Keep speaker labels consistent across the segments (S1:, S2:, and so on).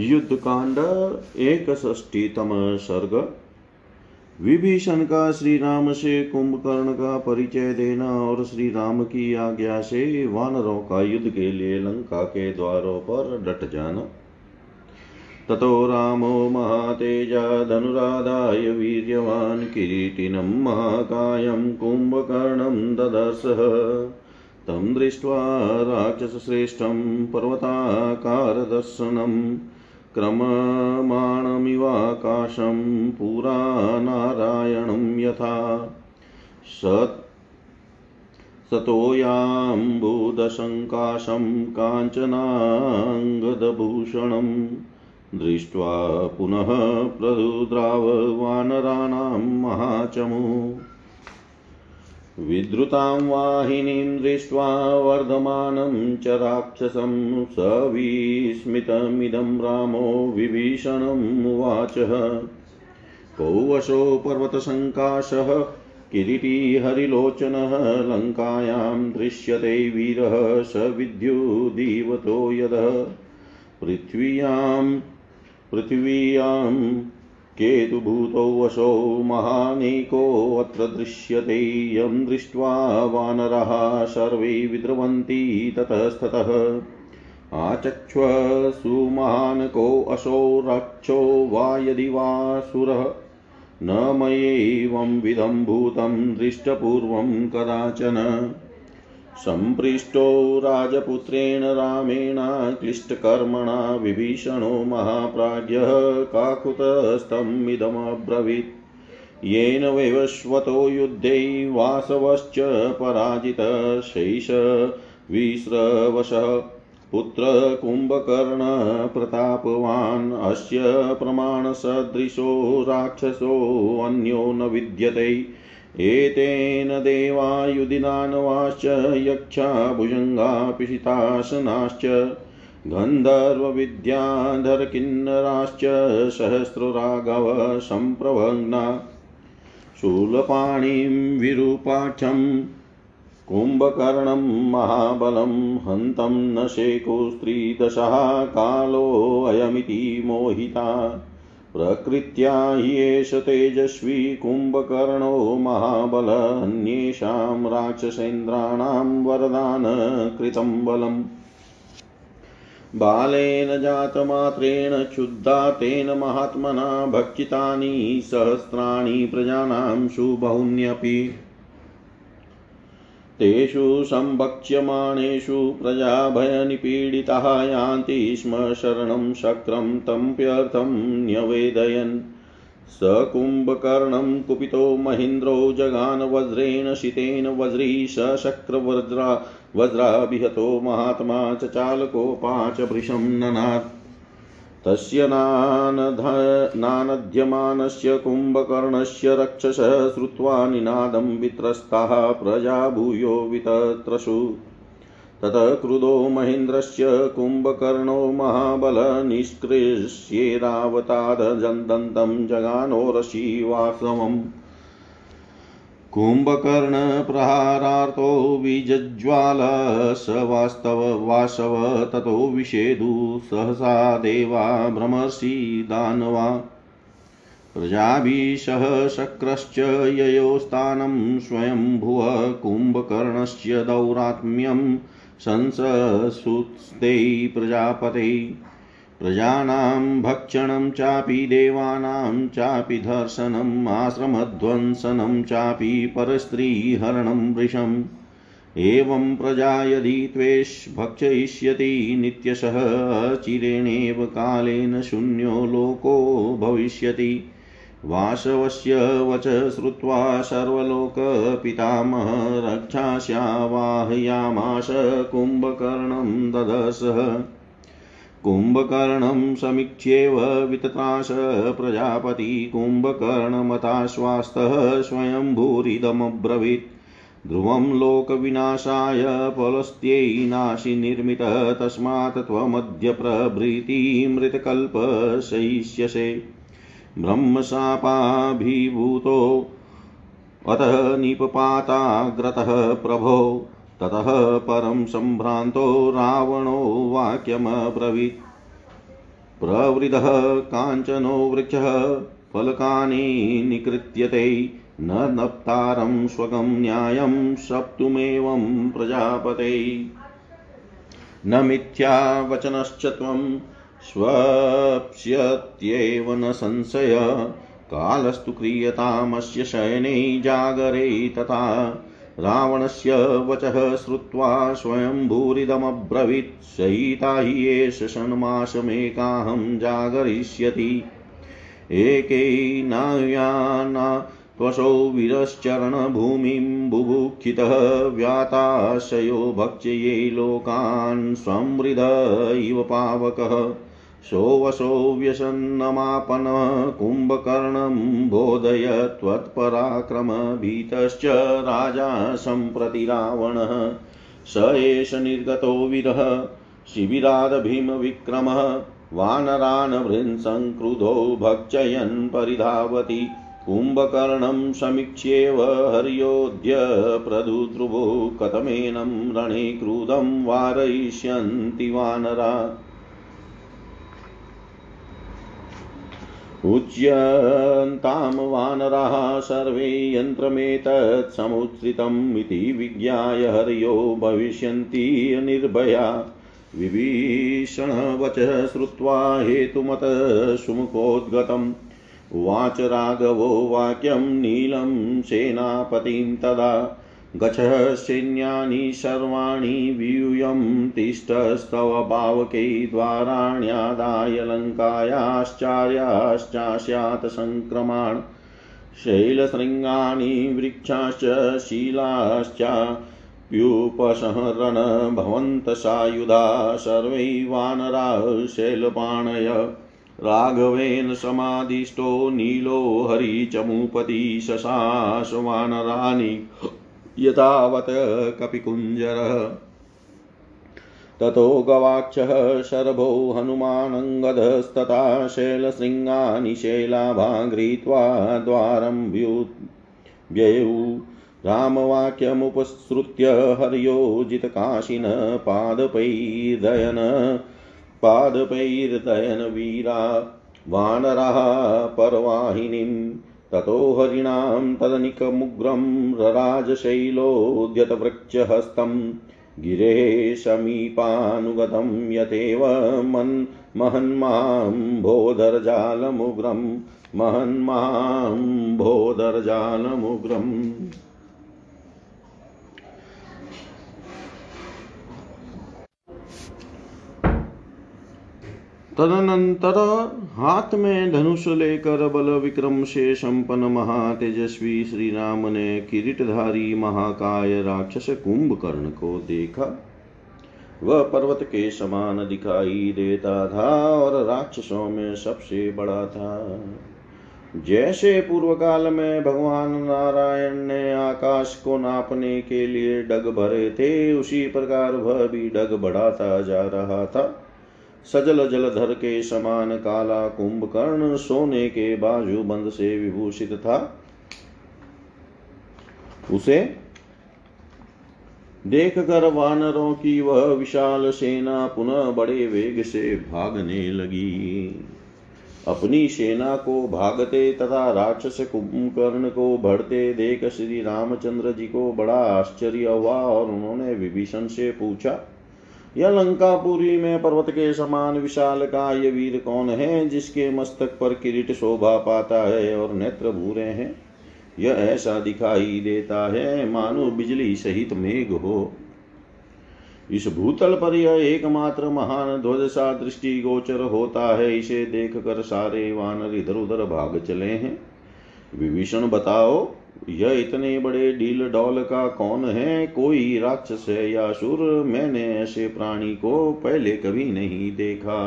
S1: युद्धकांड एक षष्टीतम सर्ग। विभीषण का श्री राम से कुंभकर्ण का परिचय देना और श्री राम की आज्ञा से वानरों का युद्ध के लिए लंका के द्वारों पर डट जाना। ततो रामो महातेजा धनुराधाय वीर्यवान् किरीटिनं महाकायं कुम्भकर्णं ददर्शः। तं दृष्ट्वा राक्षसश्रेष्ठं पर्वताकारदर्शनं क्रममाणमिवाकाशं पुरा नारायणं यथा सत् सतोयाम्बुदशङ्काशं काञ्चनाङ्गदभूषणम् दृष्ट्वा पुनः प्ररुद्राव वानराणां महाचमु विद्रुतां वाहिनीं दृष्ट्वा वर्धमानं च राक्षसं सविस्मितमिदं रामो विभीषणम् उवाचः कौवशो पर्वतसङ्काशः किरीटी हरिलोचनः लङ्कायां दृश्यते वीरः स विद्युदीवतो यदः। पृथ्व्यां, पृथिव्यां केतुभूतो वशो महानेकोऽत्र दृश्यते, यं दृष्ट्वा वानराः सर्वे विद्रवन्ति ततस्ततः। आचक्ष्व सुमहानकोऽशो रक्षो वा यदि वा सुरः न मयैवं विधं भूतं दृष्टपूर्वं कदाचन। सम्पृष्टो राजपुत्रेण रामेण क्लिष्टकर्मणा विभीषणो महाप्राज्ञः काकुतस्तमिदमब्रवीत्। येन वैवस्वतो युद्धे वासवश्च पराजितशैष विस्रवशः पुत्र कुम्भकर्णप्रतापवान् अस्य प्रमाणसदृशो राक्षसोऽन्यो न विद्यते। एतेन देवायुधिदानवाश्च यक्षा भुजङ्गा पिशितासनाश्च गन्धर्वविद्याधरकिन्नराश्च सहस्रराघव सम्प्रभग्ना शूलपाणिं विरूपाक्षं कुम्भकर्णं महाबलं हन्तं न शेकुस्त्रीदशः कालोऽयमिति मोहिता प्रकृत्या ह्येष तेजस्वी कुम्भकर्णो महाबलन्येषां राक्षसेन्द्राणां वरदानकृतं बलम्। बालेन जातमात्रेण क्षुद्धा तेन महात्मना भक्षितानि सहस्राणि प्रजानां शुबहुन्यपि तेषु सम्भक्ष्यमाणेषु प्रजाभयनिपीडिताः यान्ति स्म शरणं शक्रं तम्प्यर्थं न्यवेदयन्। स कुम्भकर्णं कुपितो महीन्द्रो जगान वज्रेण शितेन वज्री सशक्रवज्रा वज्राभिहतो महात्मा च चालकोपाच भृशं ननात्। तस्य नानध्यमानस्य कुम्भकर्णस्य रक्षसः श्रुत्वा निनादं वित्रस्ताः प्रजा भूयो वितत्रसु ततः क्रुधो महेन्द्रस्य कुम्भकर्णो महाबलनिष्कृष्येरावतादजन्दन्तं जगानो कुम्भकर्णप्रहारार्तो विजज्वाल स वास्तव वासव ततो विषेदु सहसा देवा भ्रमर्षि दानवा। प्रजाभिषः शक्रश्च ययोस्थानं स्वयंभुवः कुम्भकर्णस्य दौरात्म्यं संससुस्ते प्रजापते। प्रजानां भक्षणं चापि देवानां, चापि धर्षणम् आश्रमध्वंसनं, चापि परस्त्रीहरणं वृषम्। एवं प्रजा यदि त्वेष भक्षयिष्यति नित्यशः, चिरेणेव कालेन शून्यो लोको भविष्यति। वासवस्य वच श्रुत्वा सर्वलोकपितामह रक्षास्यावाहयामाश कुम्भकर्णं ददसः कुम्भकर्णं समीक्ष्येव वितत्राश प्रजापति। कुम्भकर्णमताश्वास्तः स्वयंभूरिदमब्रवीत्। ध्रुवं लोकविनाशाय पौलस्त्यै नाशि निर्मितः तस्मात् त्वमद्य प्रभृतिमृतकल्पशयिष्यसे ब्रह्मशापाभिभूतो। अतः निपपाताग्रतः प्रभो। ततः परं सम्भ्रान्तो रावणो वाक्यमब्रवीत् प्रवृदः काञ्चनो वृक्षः फलकानि निकृत्यते। न नप्तारं स्वगं न्यायं सप्तुमेवं प्रजापते। न मिथ्या वचनश्च त्वं स्वप्स्यत्येव न संशय। कालस्तु क्रियतामस्य शयने जागरे तथा रावणस्य वचः श्रुत्वा स्वयंभूरिदमब्रवीत्। सहिता हि एष षण्मासमेकाहं जागरिष्यति। एकेनायाना त्वसौ वीरश्चरणभूमिं बुभुक्षितः व्याताशयो भक्ष्ये लोकान् समृद इव पावकः। सोऽवसो व्यसन्नमापनः कुम्भकर्णं बोधय त्वत्पराक्रमभीतश्च राजा सम्प्रति रावणः स एष निर्गतो विरः शिबिराद् भीमविक्रमः वानरान् भृन्सङ्क्रुधो भक्षयन् परिधावति। कुम्भकर्णं समीक्ष्येव हर्योऽद्य प्रदुद्रुवो कथमेनं रणे क्रुधं वारयिष्यन्ति वानरा। उच्यन्तां वानराः सर्वे यन्त्रमेतत् समुत्थितम् इति विज्ञाय हर्यो भविष्यन्ति निर्भया। विभीषणवचः श्रुत्वा हेतुमत सुमुखोद्गतम्। उवाच राघवो वाक्यं नीलं सेनापतिं तदा। गच्छ सैन्यानि सर्वाणि व्यूयं तिष्ठस्तव पावकै द्वाराण्यादाय लङ्कायाश्चार्याश्चास्यात् सङ्क्रमाण शैलशृङ्गानि वृक्षाश्च शीलाश्च प्युपसंहरण भवन्तसायुधा सर्वै वानरा शैलपाणय राघवेन समादिष्टो नीलो हरिचमूपति शशास वानराणि यथावत् कपिकुञ्जरः। ततो गवाक्षः शरभो हनुमानङ्गदस्तथा शैलशृङ्गानि शैलाभा गृहीत्वा द्वारं व्ययौ रामवाक्यमुपसृत्य हर्योजितकाशिन पादपैर्दयन पादपैर्दयन वीरा वानराः परवाहिनीम् ततो हरिणां तदनिकमुग्रं रराजशैलोद्यतवृक्षहस्तं गिरेः समीपानुगतं यथेव मन् महन्माम्भोदरजालमुग्रं महन्माम्भोदरजालमुग्रम् तदनंतर हाथ में धनुष लेकर बल विक्रम से संपन्न महातेजस्वी श्री राम ने किरीटधारी महाकाय राक्षस कुंभकर्ण को देखा। वह पर्वत के समान दिखाई देता था और राक्षसों में सबसे बड़ा था। जैसे पूर्व काल में भगवान नारायण ने आकाश को नापने के लिए डग भरे थे, उसी प्रकार वह भी डग बढ़ाता जा रहा था। सजल जलधर के समान काला कुंभकर्ण सोने के बाजू बंद से विभूषित था। उसे देख कर वानरों की वह विशाल सेना पुनः बड़े वेग से भागने लगी। अपनी सेना को भागते तथा राक्षस कुंभकर्ण को भरते देख श्री रामचंद्र जी को बड़ा आश्चर्य हुआ और उन्होंने विभीषण से पूछा यह लंकापुरी में पर्वत के समान विशाल का ये वीर कौन है जिसके मस्तक पर किरीट शोभा पाता है और नेत्र भूरे हैं? यह ऐसा दिखाई देता है, मानो बिजली सहित मेघ हो। इस भूतल पर यह एकमात्र महान ध्वज सा दृष्टि गोचर होता है, इसे देख कर सारे वानर इधर उधर भाग चले हैं। विभीषण बताओ यह इतने बड़े डील डॉल का कौन है? कोई राक्षस है या सुर मैंने ऐसे प्राणी को पहले कभी नहीं देखा।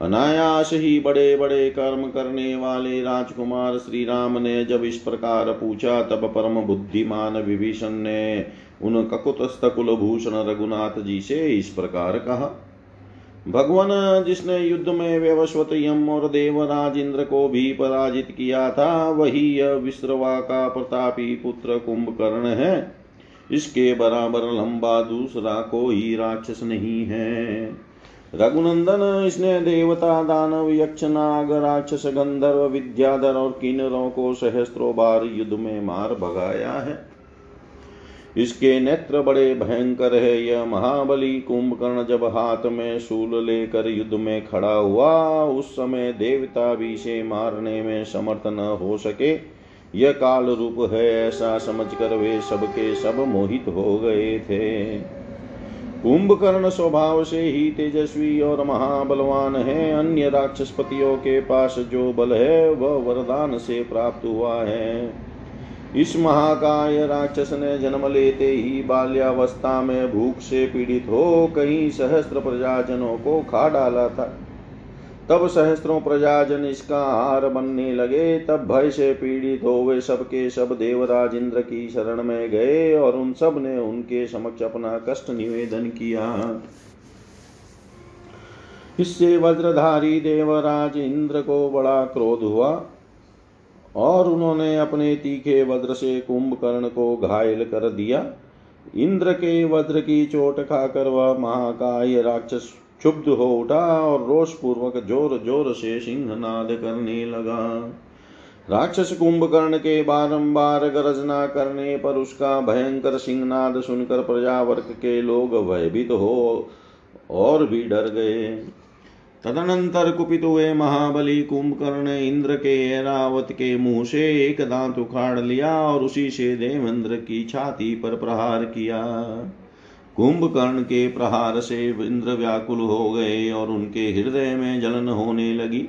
S1: अनायास ही बड़े बड़े कर्म करने वाले राजकुमार श्री राम ने जब इस प्रकार पूछा, तब परम बुद्धिमान विभीषण ने उन ककुत कुलभूषण रघुनाथ जी से इस प्रकार कहा भगवान जिसने युद्ध में व्यवस्वत यम और देवराज इंद्र को भी पराजित किया था, वही यह विश्रवा का प्रतापी पुत्र कुंभकर्ण है। इसके बराबर लंबा दूसरा कोई राक्षस नहीं है। रघुनंदन, इसने देवता दानव यक्ष नाग राक्षस, गंधर्व, विद्याधर और किन्नरों को सहस्त्रों बार युद्ध में मार भगाया है। इसके नेत्र बड़े भयंकर है। यह महाबली कुंभकर्ण जब हाथ में शूल लेकर युद्ध में खड़ा हुआ, उस समय देवता भी से मारने में समर्थ न हो सके। यह काल रूप है, ऐसा समझकर वे सबके सब मोहित हो गए थे। कुंभकर्ण स्वभाव से ही तेजस्वी और महाबलवान है। अन्य राक्षसपतियों के पास जो बल है, वह वरदान से प्राप्त हुआ है। इस महाकाय राक्षस ने जन्म लेते ही बाल्यावस्था में भूख से पीड़ित हो कहीं सहस्त्र प्रजाजनों को खा डाला था। तब सहस्त्रों प्रजाजन इसका आहार बनने लगे। तब भय से पीड़ित हो वे सबके सब देवराज इंद्र की शरण में गए और उन सबने उनके समक्ष अपना कष्ट निवेदन किया। इससे वज्रधारी देवराज इंद्र को बड़ा क्रोध हुआ। और उन्होंने अपने तीखे वज्र से कुंभकर्ण को घायल कर दिया। इंद्र के वज्र की चोट खाकर वह महाकाय राक्षस क्षुब्ध हो उठा और रोष पूर्वक ज़ोर ज़ोर से सिंहनाद करने लगा। राक्षस कुंभकर्ण के बारंबार गरजना करने पर उसका भयंकर सिंहनाद सुनकर प्रजावर्ग के लोग भयभीत हो और भी डर गए। तदनंतर कुपित हुए महाबली कुंभकर्ण इंद्र के, ऐरावत के मुँह से एक दांत उखाड़ लिया और उसी से देवेंद्र की छाती पर प्रहार किया। कुंभकर्ण के प्रहार से इंद्र व्याकुल हो गए और उनके हृदय में जलन होने लगी।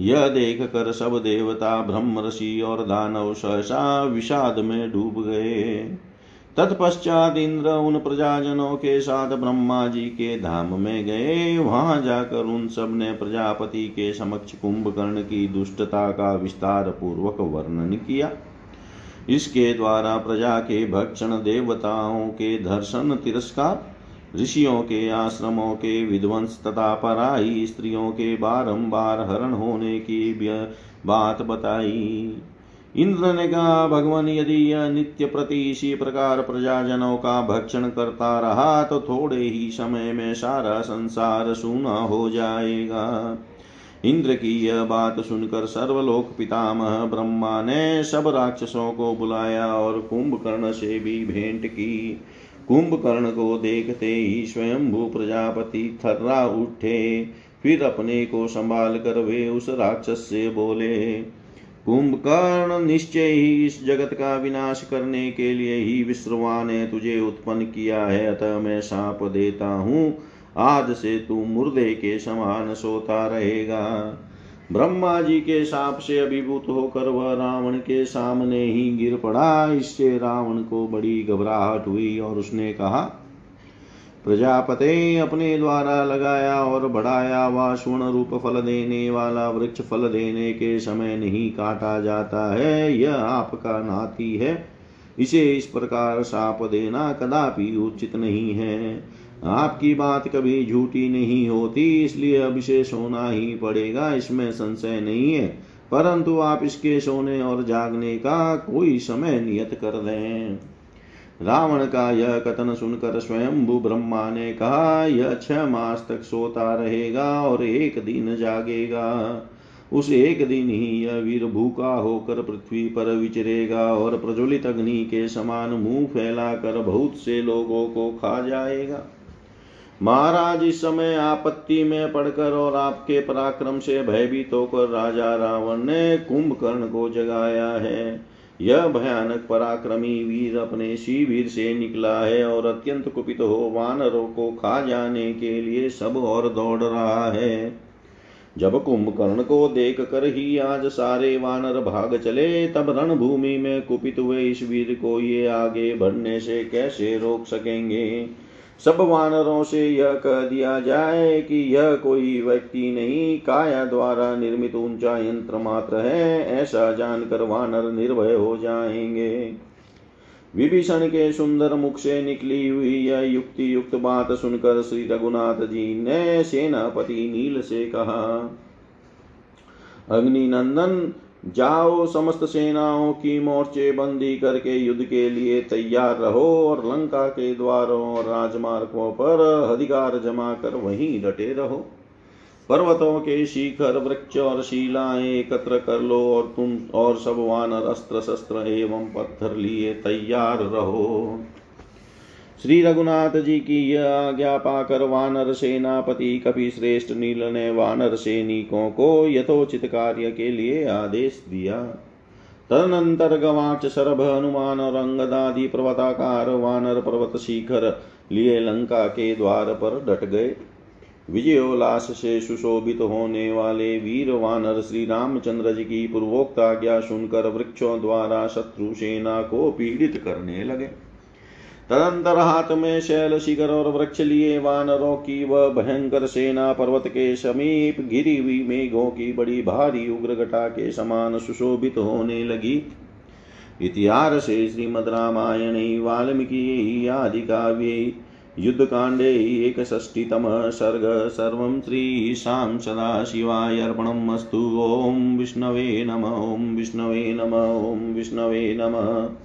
S1: यह देख कर सब देवता ब्रह्म ऋषि और दानव सहसा विषाद में डूब गए। तत्पश्चात इंद्र उन प्रजाजनों के साथ ब्रह्मा जी के धाम में गए वहाँ जाकर उन सबने प्रजापति के समक्ष कुंभकर्ण की दुष्टता का विस्तार पूर्वक वर्णन किया। इसके द्वारा प्रजा के भक्षण देवताओं के दर्शन, तिरस्कार, ऋषियों के आश्रमों के विध्वंस तथा पराई स्त्रियों के बारंबार हरण होने की बात बताई। इंद्र ने कहा, भगवान, यदि यह नित्य प्रति इसी प्रकार प्रजाजनों का भक्षण करता रहा तो थोड़े ही समय में सारा संसार सूना हो जाएगा। इंद्र की यह बात सुनकर सर्वलोक पितामह ब्रह्मा ने सब राक्षसों को बुलाया और कुंभकर्ण से भी भेंट की। कुंभकर्ण को देखते ही स्वयंभू प्रजापति थर्रा उठे, फिर अपने को संभाल कर वे उस राक्षस से बोले कुंभकर्ण निश्चय ही इस जगत का विनाश करने के लिए ही विश्रवा ने तुझे उत्पन्न किया है। अतः मैं साप देता हूँ। आज से तू मुर्दे के समान सोता रहेगा। ब्रह्मा जी के साप से अभिभूत होकर वह रावण के सामने ही गिर पड़ा। इससे रावण को बड़ी घबराहट हुई और उसने कहा प्रजापते अपने द्वारा लगाया और बढ़ाया व स्वर्ण रूप फल देने वाला वृक्ष फल देने के समय नहीं काटा जाता है। यह आपका नाती है। इसे इस प्रकार साप देना कदापि उचित नहीं है। आपकी बात कभी झूठी नहीं होती, इसलिए अब इसे सोना ही पड़ेगा, इसमें संशय नहीं है। परंतु आप इसके सोने और जागने का कोई समय नियत कर दें। रावण का यह कथन सुनकर स्वयं भू ब्रह्मा ने कहा, यह छह मास तक सोता रहेगा और एक दिन जागेगा। उस एक दिन ही यह वीर भूखा होकर पृथ्वी पर विचरेगा और प्रज्वलित अग्नि के समान मुँह फैलाकर बहुत से लोगों को खा जाएगा। महाराज, इस समय आपत्ति में पड़कर और आपके पराक्रम से भयभीत होकर राजा रावण ने कुंभकर्ण को जगाया है। यह भयानक पराक्रमी वीर अपने शिविर से निकला है और अत्यंत कुपित हो वानरों को खा जाने के लिए सब और दौड़ रहा है। जब कुंभकर्ण को देख कर ही आज सारे वानर भाग चले, तब रणभूमि में कुपित हुए इस वीर को ये आगे बढ़ने से कैसे रोक सकेंगे? सब वानरों से यह कह दिया जाए कि यह कोई व्यक्ति नहीं, काया द्वारा निर्मित ऊँचा यंत्र मात्र है, ऐसा जानकर वानर निर्भय हो जाएँगे। विभीषण के सुंदर मुख से निकली हुई यह युक्ति युक्त बात सुनकर श्री रघुनाथ जी ने सेनापति नील से कहा, अग्निनंदन जाओ समस्त सेनाओं की मोर्चे बंदी करके युद्ध के लिए तैयार रहो और लंका के द्वारों और राजमार्गों पर अधिकार जमा कर वहीं डटे रहो। पर्वतों के शिखर, वृक्ष और शिलाएँ एकत्र कर लो और तुम और सब वानर, अस्त्र शस्त्र एवं पत्थर लिए तैयार रहो। श्री रघुनाथ जी की यह आज्ञा पाकर वानर सेनापति कपि श्रेष्ठ नील ने वानर सैनिकों को यथोचित कार्य के लिए आदेश दिया। तदनंतर गवाच सरभ हनुमान और अंगदादि पर्वताकार वानर पर्वत शिखर लिए लंका के द्वार पर डट गए। विजयोल्लास से सुशोभित होने वाले वीर वानर श्री रामचंद्र जी की पूर्वोक्ताज्ञा सुनकर वृक्षों द्वारा शत्रु सेना को पीड़ित करने लगे। तदंतर हाथ में शैल शिखर और वृक्ष लिए वानरों की वह भयंकर सेना पर्वत के समीप गिरी हुई मेघों की बड़ी भारी उग्र घटा के समान सुशोभित होने लगी। इतिहास श्रीमद रामायण, वाल्मीकि आदि काव्ये युद्धकाण्डे एकषष्टितमः सर्ग, सर्वं श्रीशां सदाशिवाय अर्पणम् अस्तु। ॐ विष्णवे नम ॐ विष्णवे नम ॐ विष्णवे नमः।